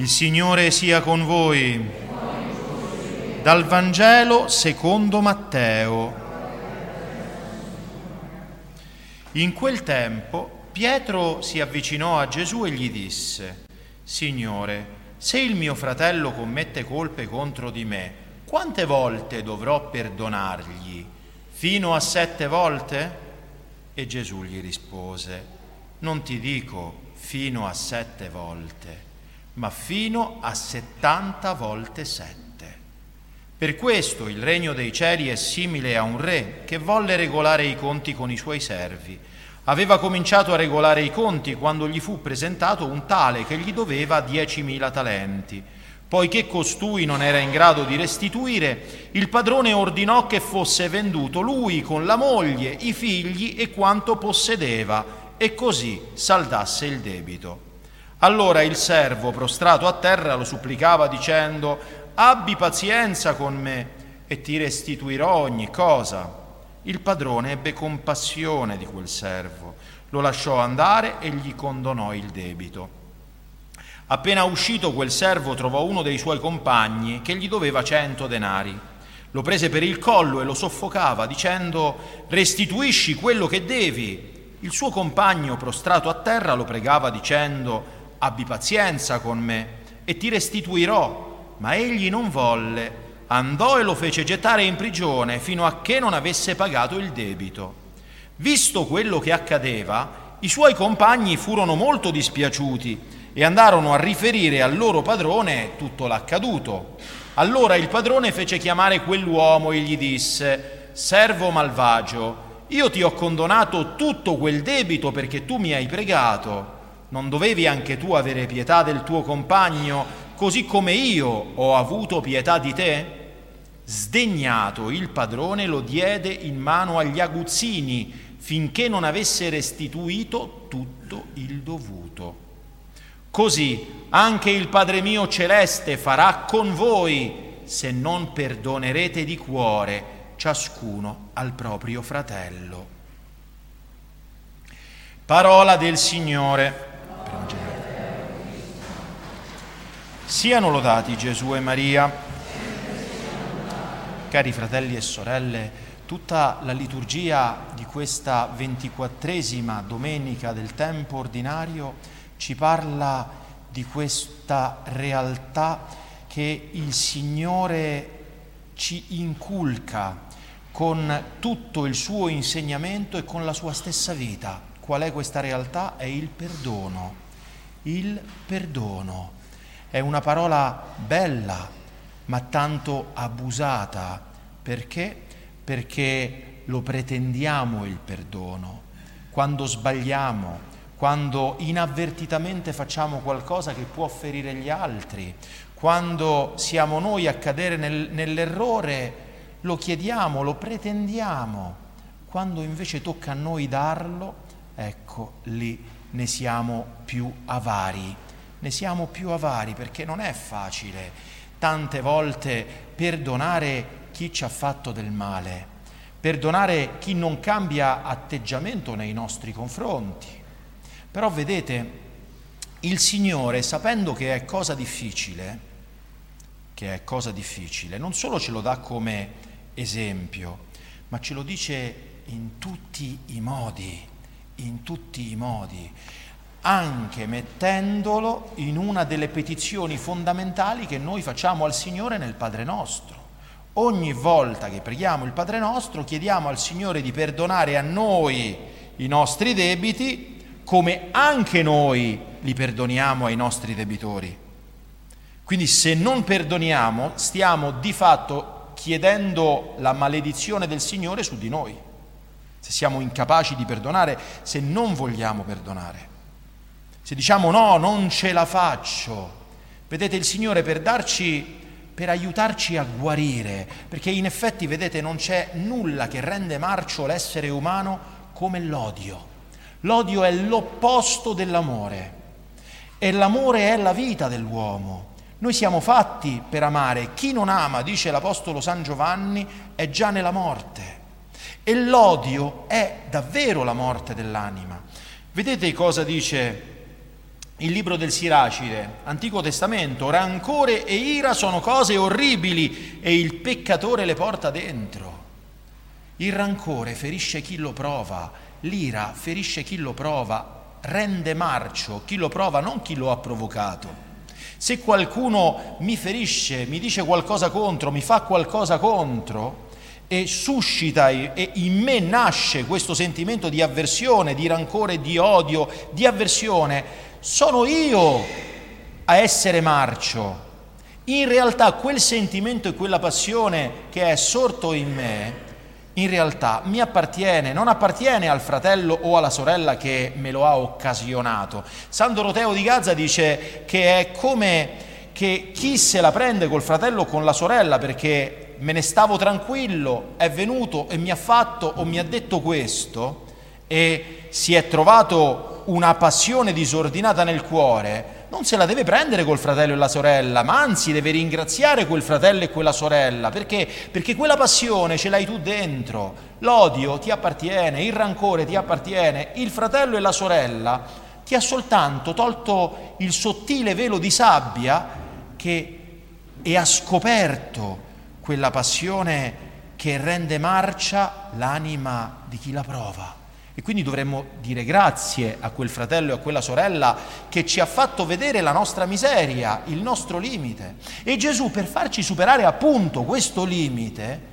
Il Signore sia con voi. Dal Vangelo secondo Matteo. In quel tempo Pietro si avvicinò a Gesù e gli disse, Signore, se il mio fratello commette colpe contro di me, quante volte dovrò perdonargli? Fino a sette volte? E Gesù gli rispose, non ti dico fino a sette volte ma fino a settanta volte sette. Per questo il regno dei cieli è simile a un re che volle regolare i conti con i suoi servi. Aveva cominciato a regolare i conti quando gli fu presentato un tale che gli doveva diecimila talenti. Poiché costui non era in grado di restituire, il padrone ordinò che fosse venduto lui con la moglie, i figli e quanto possedeva, e così saldasse il debito. Allora il servo, prostrato a terra, lo supplicava dicendo, abbi pazienza con me e ti restituirò ogni cosa. Il padrone ebbe compassione di quel servo, lo lasciò andare e gli condonò il debito. Appena uscito quel servo trovò uno dei suoi compagni che gli doveva cento denari. Lo prese per il collo e lo soffocava dicendo restituisci quello che devi. Il suo compagno prostrato a terra lo pregava dicendo abbi pazienza con me e ti restituirò. Ma egli non volle, andò e lo fece gettare in prigione fino a che non avesse pagato il debito. Visto quello che accadeva, i suoi compagni furono molto dispiaciuti e andarono a riferire al loro padrone tutto l'accaduto. Allora il padrone fece chiamare quell'uomo e gli disse, servo malvagio, io ti ho condonato tutto quel debito perché tu mi hai pregato non dovevi anche tu avere pietà del tuo compagno, così come io ho avuto pietà di te? Sdegnato il padrone lo diede in mano agli aguzzini finché non avesse restituito tutto il dovuto. Così anche il Padre mio celeste farà con voi se non perdonerete di cuore ciascuno al proprio fratello. Parola del Signore. Siano lodati Gesù e Maria. Cari fratelli e sorelle, tutta la liturgia di questa ventiquattresima domenica del tempo ordinario ci parla di questa realtà che il Signore ci inculca con tutto il suo insegnamento e con la sua stessa vita. Qual è questa realtà? È il perdono. Il perdono. È una parola bella, ma tanto abusata. Perché? Perché lo pretendiamo il perdono. Quando sbagliamo, quando inavvertitamente facciamo qualcosa che può ferire gli altri, quando siamo noi a cadere nel, nell'errore, lo chiediamo, lo pretendiamo. Quando invece tocca a noi darlo, ecco lì ne siamo più avari ne siamo più avari perché non è facile tante volte perdonare chi ci ha fatto del male, perdonare chi non cambia atteggiamento nei nostri confronti. Però vedete, il Signore, sapendo che è cosa difficile, che è cosa difficile, non solo ce lo dà come esempio, ma ce lo dice in tutti i modi, in tutti i modi anche mettendolo in una delle petizioni fondamentali che noi facciamo al Signore nel Padre nostro. Ogni volta che preghiamo il Padre nostro chiediamo al Signore di perdonare a noi i nostri debiti come anche noi li perdoniamo ai nostri debitori. Quindi se non perdoniamo stiamo di fatto chiedendo la maledizione del Signore su di noi. Se siamo incapaci di perdonare, se non vogliamo perdonare. Se diciamo no, non ce la faccio, vedete il Signore per darci, per aiutarci a guarire, perché in effetti, vedete, non c'è nulla che rende marcio l'essere umano come l'odio. L'odio è l'opposto dell'amore e l'amore è la vita dell'uomo. Noi siamo fatti per amare. Chi non ama, dice l'Apostolo San Giovanni, è già nella morte. E l'odio è davvero la morte dell'anima. Vedete cosa dice il libro del Siracide, Antico Testamento, rancore e ira sono cose orribili e il peccatore le porta dentro. Il rancore ferisce chi lo prova, l'ira ferisce chi lo prova, rende marcio chi lo prova, non chi lo ha provocato. Se qualcuno mi ferisce, mi dice qualcosa contro, mi fa qualcosa contro, e suscita e in me nasce questo sentimento di avversione, di rancore, di odio, di avversione, sono io a essere marcio. In realtà quel sentimento e quella passione che è sorto in me, in realtà mi appartiene, non appartiene al fratello o alla sorella che me lo ha occasionato. San Doroteo di Gaza dice che è come che chi se la prende col fratello o con la sorella perché me ne stavo tranquillo, è venuto e mi ha fatto o mi ha detto questo e si è trovato una passione disordinata nel cuore, non se la deve prendere col fratello e la sorella, ma anzi deve ringraziare quel fratello e quella sorella, perché? Perché quella passione ce l'hai tu dentro, l'odio ti appartiene, il rancore ti appartiene, il fratello e la sorella ti ha soltanto tolto il sottile velo di sabbia che e ha scoperto quella passione che rende marcia l'anima di chi la prova. E quindi dovremmo dire grazie a quel fratello e a quella sorella che ci ha fatto vedere la nostra miseria, il nostro limite. E Gesù per farci superare appunto questo limite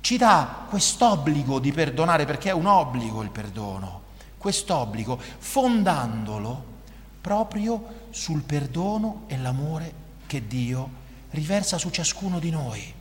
ci dà quest'obbligo di perdonare, perché è un obbligo il perdono, quest'obbligo fondandolo proprio sul perdono e l'amore che Dio riversa su ciascuno di noi.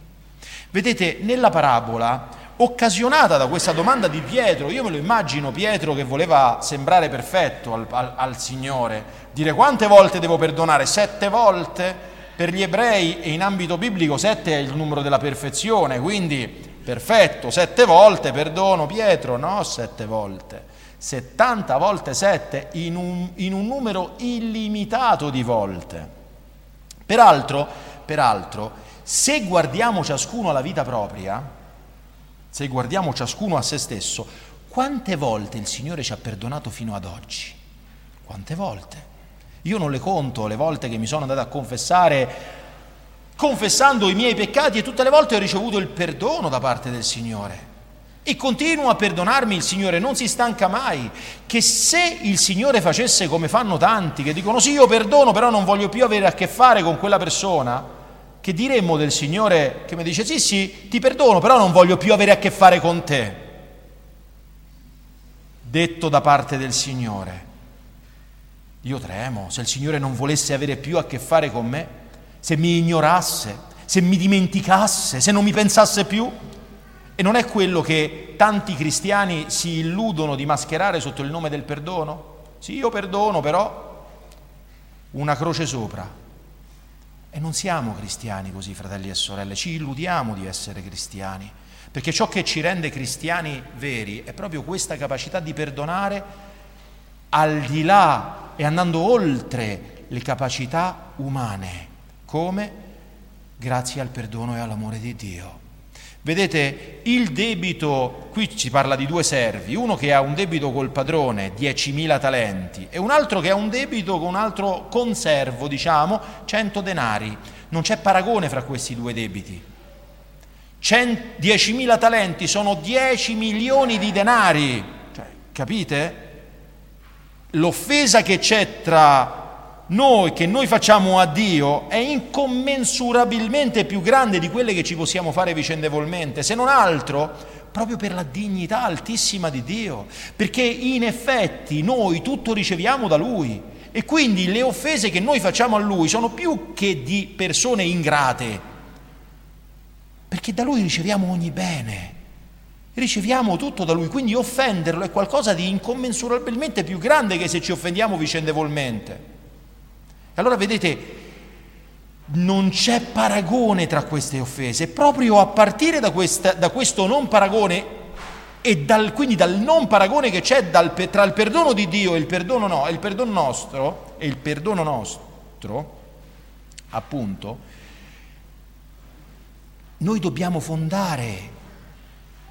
Vedete, nella parabola, occasionata da questa domanda di Pietro, io me lo immagino Pietro che voleva sembrare perfetto al, al, al Signore, dire quante volte devo perdonare? Sette volte? Per gli ebrei e in ambito biblico sette è il numero della perfezione, quindi perfetto, sette volte perdono Pietro, no sette volte, 70 volte sette in un, in un numero illimitato di volte. Peraltro, peraltro se guardiamo ciascuno alla vita propria, se guardiamo ciascuno a se stesso, quante volte il Signore ci ha perdonato fino ad oggi? Quante volte? Io non le conto le volte che mi sono andato a confessare, confessando i miei peccati e tutte le volte ho ricevuto il perdono da parte del Signore. E continuo a perdonarmi il Signore, non si stanca mai. Che se il Signore facesse come fanno tanti, che dicono sì, io perdono, però non voglio più avere a che fare con quella persona, che diremmo del Signore che mi dice sì sì ti perdono però non voglio più avere a che fare con te. Detto da parte del Signore io tremo se il Signore non volesse avere più a che fare con me se mi ignorasse se mi dimenticasse se non mi pensasse più. E non è quello che tanti cristiani si illudono di mascherare sotto il nome del perdono? Sì io perdono però una croce sopra e non siamo cristiani così, fratelli e sorelle, ci illudiamo di essere cristiani, perché ciò che ci rende cristiani veri è proprio questa capacità di perdonare al di là e andando oltre le capacità umane, come grazie al perdono e all'amore di Dio. Vedete, il debito, qui si parla di due servi, uno che ha un debito col padrone, 10.000 talenti, e un altro che ha un debito con un altro conservo, diciamo, 100 denari. Non c'è paragone fra questi due debiti. 10.000 talenti sono 10 milioni di denari, cioè, capite? L'offesa che c'è tra noi, che noi facciamo a Dio è incommensurabilmente più grande di quelle che ci possiamo fare vicendevolmente, se non altro proprio per la dignità altissima di Dio, perché in effetti noi tutto riceviamo da Lui e quindi le offese che noi facciamo a Lui sono più che di persone ingrate, perché da Lui riceviamo ogni bene, riceviamo tutto da Lui, quindi offenderlo è qualcosa di incommensurabilmente più grande che se ci offendiamo vicendevolmente. Allora vedete, non c'è paragone tra queste offese, proprio a partire da, questa, da questo non paragone e dal, quindi dal non paragone che c'è dal, tra il perdono di Dio e il perdono, no, il perdono nostro, e il perdono nostro, appunto, noi dobbiamo fondare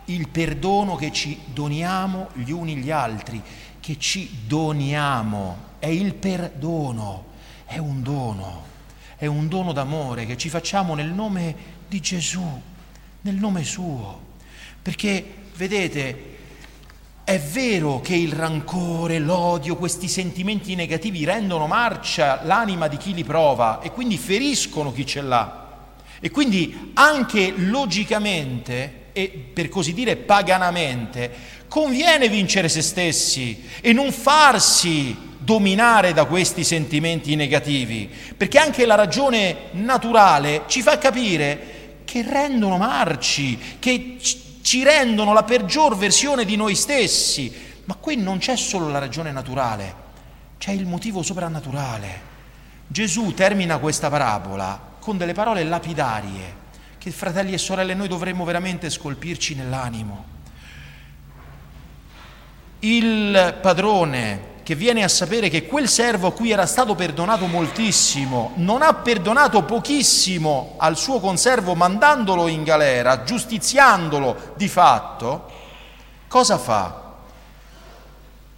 il perdono che ci doniamo gli uni gli altri, che ci doniamo. È il perdono, è un dono, è un dono d'amore che ci facciamo nel nome di Gesù, nel nome suo. Perché, vedete, è vero che il rancore, l'odio, questi sentimenti negativi rendono marcia l'anima di chi li prova e quindi feriscono chi ce l'ha. E quindi anche logicamente e per così dire paganamente conviene vincere se stessi e non farsi dominare da questi sentimenti negativi, perché anche la ragione naturale ci fa capire che rendono marci, che ci rendono la peggior versione di noi stessi. Ma qui non c'è solo la ragione naturale, c'è il motivo soprannaturale. Gesù termina questa parabola con delle parole lapidarie che fratelli e sorelle noi dovremmo veramente scolpirci nell'animo. Il padrone che viene a sapere che quel servo a cui era stato perdonato moltissimo non ha perdonato pochissimo al suo conservo mandandolo in galera, giustiziandolo di fatto, cosa fa?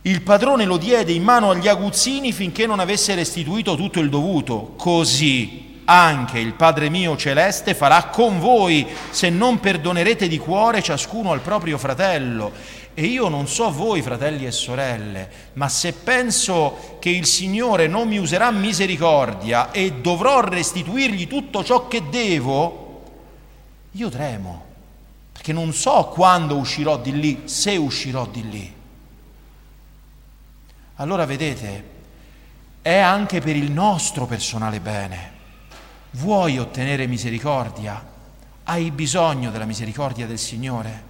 Il padrone lo diede in mano agli aguzzini finché non avesse restituito tutto il dovuto. Così anche il Padre mio celeste farà con voi se non perdonerete di cuore ciascuno al proprio fratello. E io non so voi, fratelli e sorelle, ma se penso che il Signore non mi userà misericordia e dovrò restituirgli tutto ciò che devo, io tremo, perché non so quando uscirò di lì, se uscirò di lì. Allora vedete, è anche per il nostro personale bene. Vuoi ottenere misericordia? Hai bisogno della misericordia del Signore?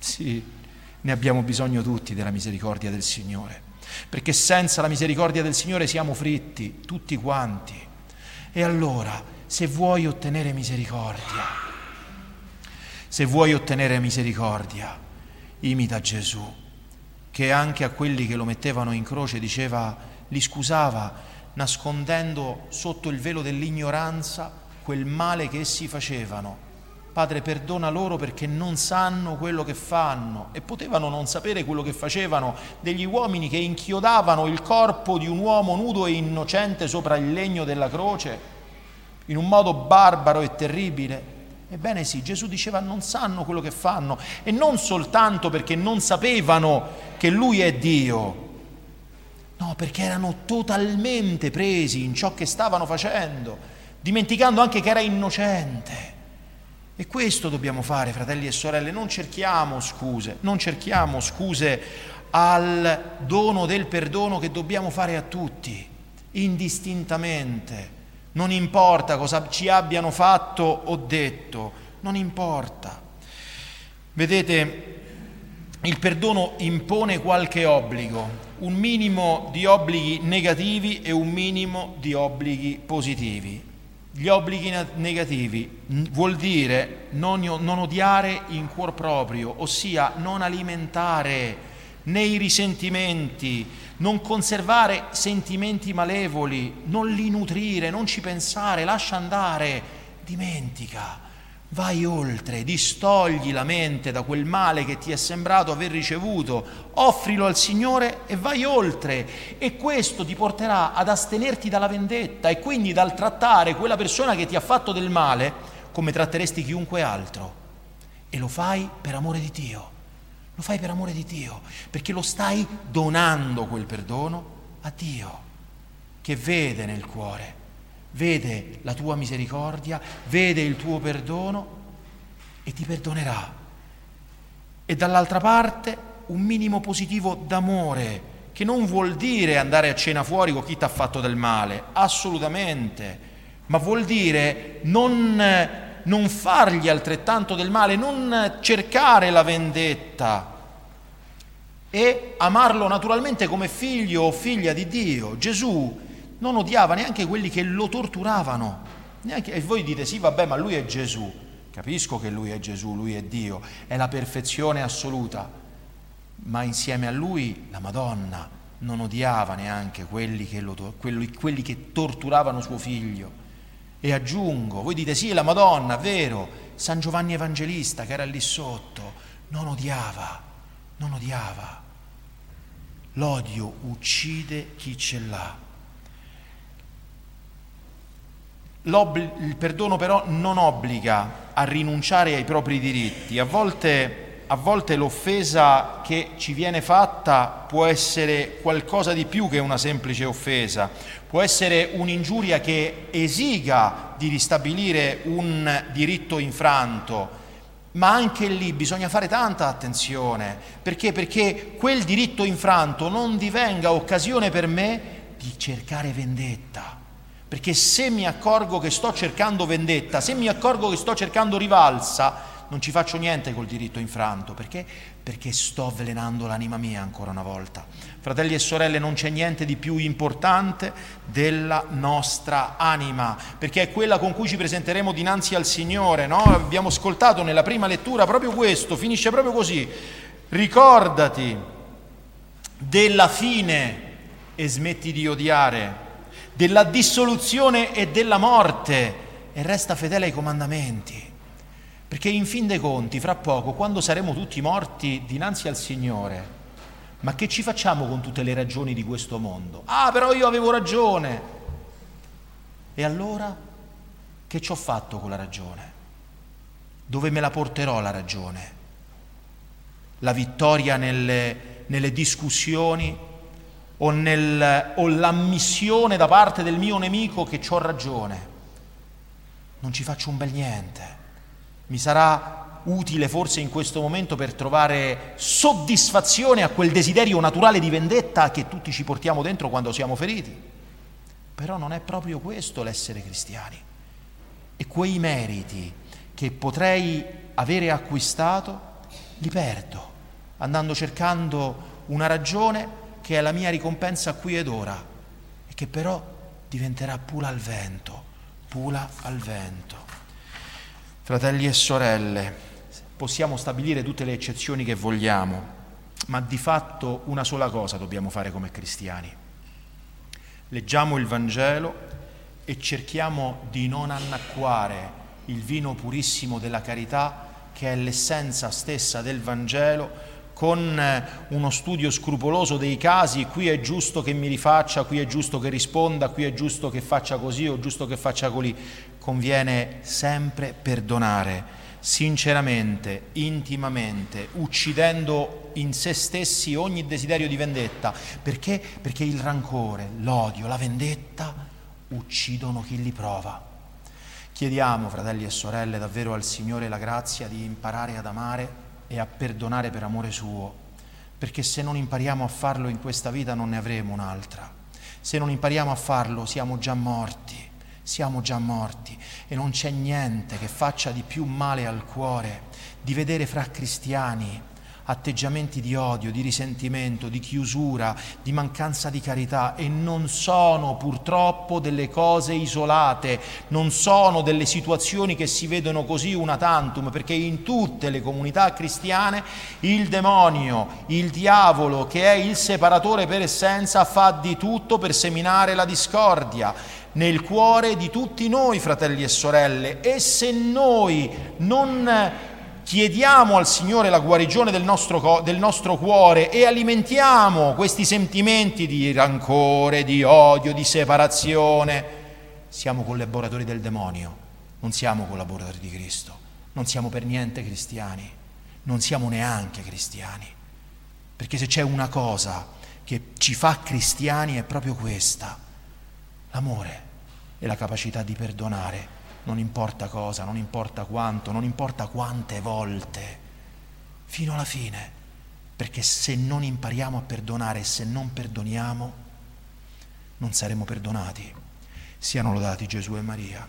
Sì ne abbiamo bisogno tutti della misericordia del Signore, perché senza la misericordia del Signore siamo fritti, tutti quanti. E allora, se vuoi ottenere misericordia, se vuoi ottenere misericordia, imita Gesù, che anche a quelli che lo mettevano in croce diceva, li scusava, nascondendo sotto il velo dell'ignoranza quel male che essi facevano Padre, perdona loro perché non sanno quello che fanno e potevano non sapere quello che facevano degli uomini che inchiodavano il corpo di un uomo nudo e innocente sopra il legno della croce in un modo barbaro e terribile. Ebbene sì, Gesù diceva non sanno quello che fanno e non soltanto perché non sapevano che Lui è Dio, no, perché erano totalmente presi in ciò che stavano facendo, dimenticando anche che era innocente. E questo dobbiamo fare, fratelli e sorelle, non cerchiamo scuse, non cerchiamo scuse al dono del perdono che dobbiamo fare a tutti, indistintamente. Non importa cosa ci abbiano fatto o detto, non importa. Vedete, il perdono impone qualche obbligo, un minimo di obblighi negativi e un minimo di obblighi positivi. Gli obblighi negativi vuol dire non, non odiare in cuor proprio, ossia non alimentare nei risentimenti, non conservare sentimenti malevoli, non li nutrire, non ci pensare, lascia andare, dimentica Vai oltre, distogli la mente da quel male che ti è sembrato aver ricevuto, offrilo al Signore e vai oltre. E questo ti porterà ad astenerti dalla vendetta e quindi dal trattare quella persona che ti ha fatto del male come tratteresti chiunque altro. E lo fai per amore di Dio. Lo fai per amore di Dio, perché lo stai donando quel perdono a Dio, che vede nel cuore vede la tua misericordia, vede il tuo perdono e ti perdonerà. E dall'altra parte un minimo positivo d'amore, che non vuol dire andare a cena fuori con chi ti ha fatto del male, assolutamente, ma vuol dire non, non fargli altrettanto del male, non cercare la vendetta e amarlo naturalmente come figlio o figlia di Dio. Gesù non odiava neanche quelli che lo torturavano. Neanche, e voi dite sì, vabbè, ma lui è Gesù. Capisco che lui è Gesù, lui è Dio, è la perfezione assoluta. Ma insieme a lui la Madonna non odiava neanche quelli che, lo, quelli, quelli che torturavano suo figlio. E aggiungo, voi dite sì, la Madonna, vero, San Giovanni Evangelista che era lì sotto, non odiava, non odiava. L'odio uccide chi ce l'ha. Il perdono però non obbliga a rinunciare ai propri diritti. A volte, a volte l'offesa che ci viene fatta può essere qualcosa di più che una semplice offesa, può essere un'ingiuria che esiga di ristabilire un diritto infranto, ma anche lì bisogna fare tanta attenzione, perché? Perché quel diritto infranto non divenga occasione per me di cercare vendetta. Perché se mi accorgo che sto cercando vendetta, se mi accorgo che sto cercando rivalsa, non ci faccio niente col diritto infranto. Perché? Perché sto avvelenando l'anima mia ancora una volta. Fratelli e sorelle, non c'è niente di più importante della nostra anima, perché è quella con cui ci presenteremo dinanzi al Signore. No? Abbiamo ascoltato nella prima lettura proprio questo, finisce proprio così. Ricordati della fine e smetti di odiare, della dissoluzione e della morte e resta fedele ai comandamenti. Perché in fin dei conti, fra poco, quando saremo tutti morti dinanzi al Signore, ma che ci facciamo con tutte le ragioni di questo mondo? Ah, però io avevo ragione. E allora che ci ho fatto con la ragione? Dove me la porterò la ragione? La vittoria nelle, nelle discussioni o, nel, o l'ammissione da parte del mio nemico che ho ragione? Non ci faccio un bel niente mi sarà utile forse in questo momento per trovare soddisfazione a quel desiderio naturale di vendetta che tutti ci portiamo dentro quando siamo feriti. Però non è proprio questo l'essere cristiani. E quei meriti che potrei avere acquistato li perdo, andando cercando una ragione che è la mia ricompensa qui ed ora e che però diventerà pula al vento, pula al vento. Fratelli e sorelle, possiamo stabilire tutte le eccezioni che vogliamo, ma di fatto una sola cosa dobbiamo fare come cristiani. Leggiamo il Vangelo e cerchiamo di non annacquare il vino purissimo della carità, che è l'essenza stessa del Vangelo, con uno studio scrupoloso dei casi, qui è giusto che mi rifaccia, qui è giusto che risponda, qui è giusto che faccia così o giusto che faccia così conviene sempre perdonare sinceramente, intimamente, uccidendo in se stessi ogni desiderio di vendetta. Perché? Perché il rancore, l'odio, la vendetta uccidono chi li prova. Chiediamo, fratelli e sorelle, davvero al Signore la grazia di imparare ad amare e a perdonare per amore suo, perché se non impariamo a farlo in questa vita non ne avremo un'altra. Se non impariamo a farlo siamo già morti siamo già morti e non c'è niente che faccia di più male al cuore di vedere fra cristiani atteggiamenti di odio, di risentimento, di chiusura, di mancanza di carità e non sono purtroppo delle cose isolate, non sono delle situazioni che si vedono così una tantum, perché in tutte le comunità cristiane il demonio, il diavolo che è il separatore per essenza fa di tutto per seminare la discordia nel cuore di tutti noi, fratelli e sorelle, e se noi non chiediamo al Signore la guarigione del nostro, del nostro, cuore e alimentiamo questi sentimenti di rancore, di odio, di separazione, siamo collaboratori del demonio, non siamo collaboratori di Cristo, non siamo per niente cristiani, non siamo neanche cristiani, perché se c'è una cosa che ci fa cristiani è proprio questa L'amore e la capacità di perdonare, non importa cosa, non importa quanto, non importa quante volte, fino alla fine, perché se non impariamo a perdonare se non perdoniamo, non saremo perdonati. Siano lodati Gesù e Maria.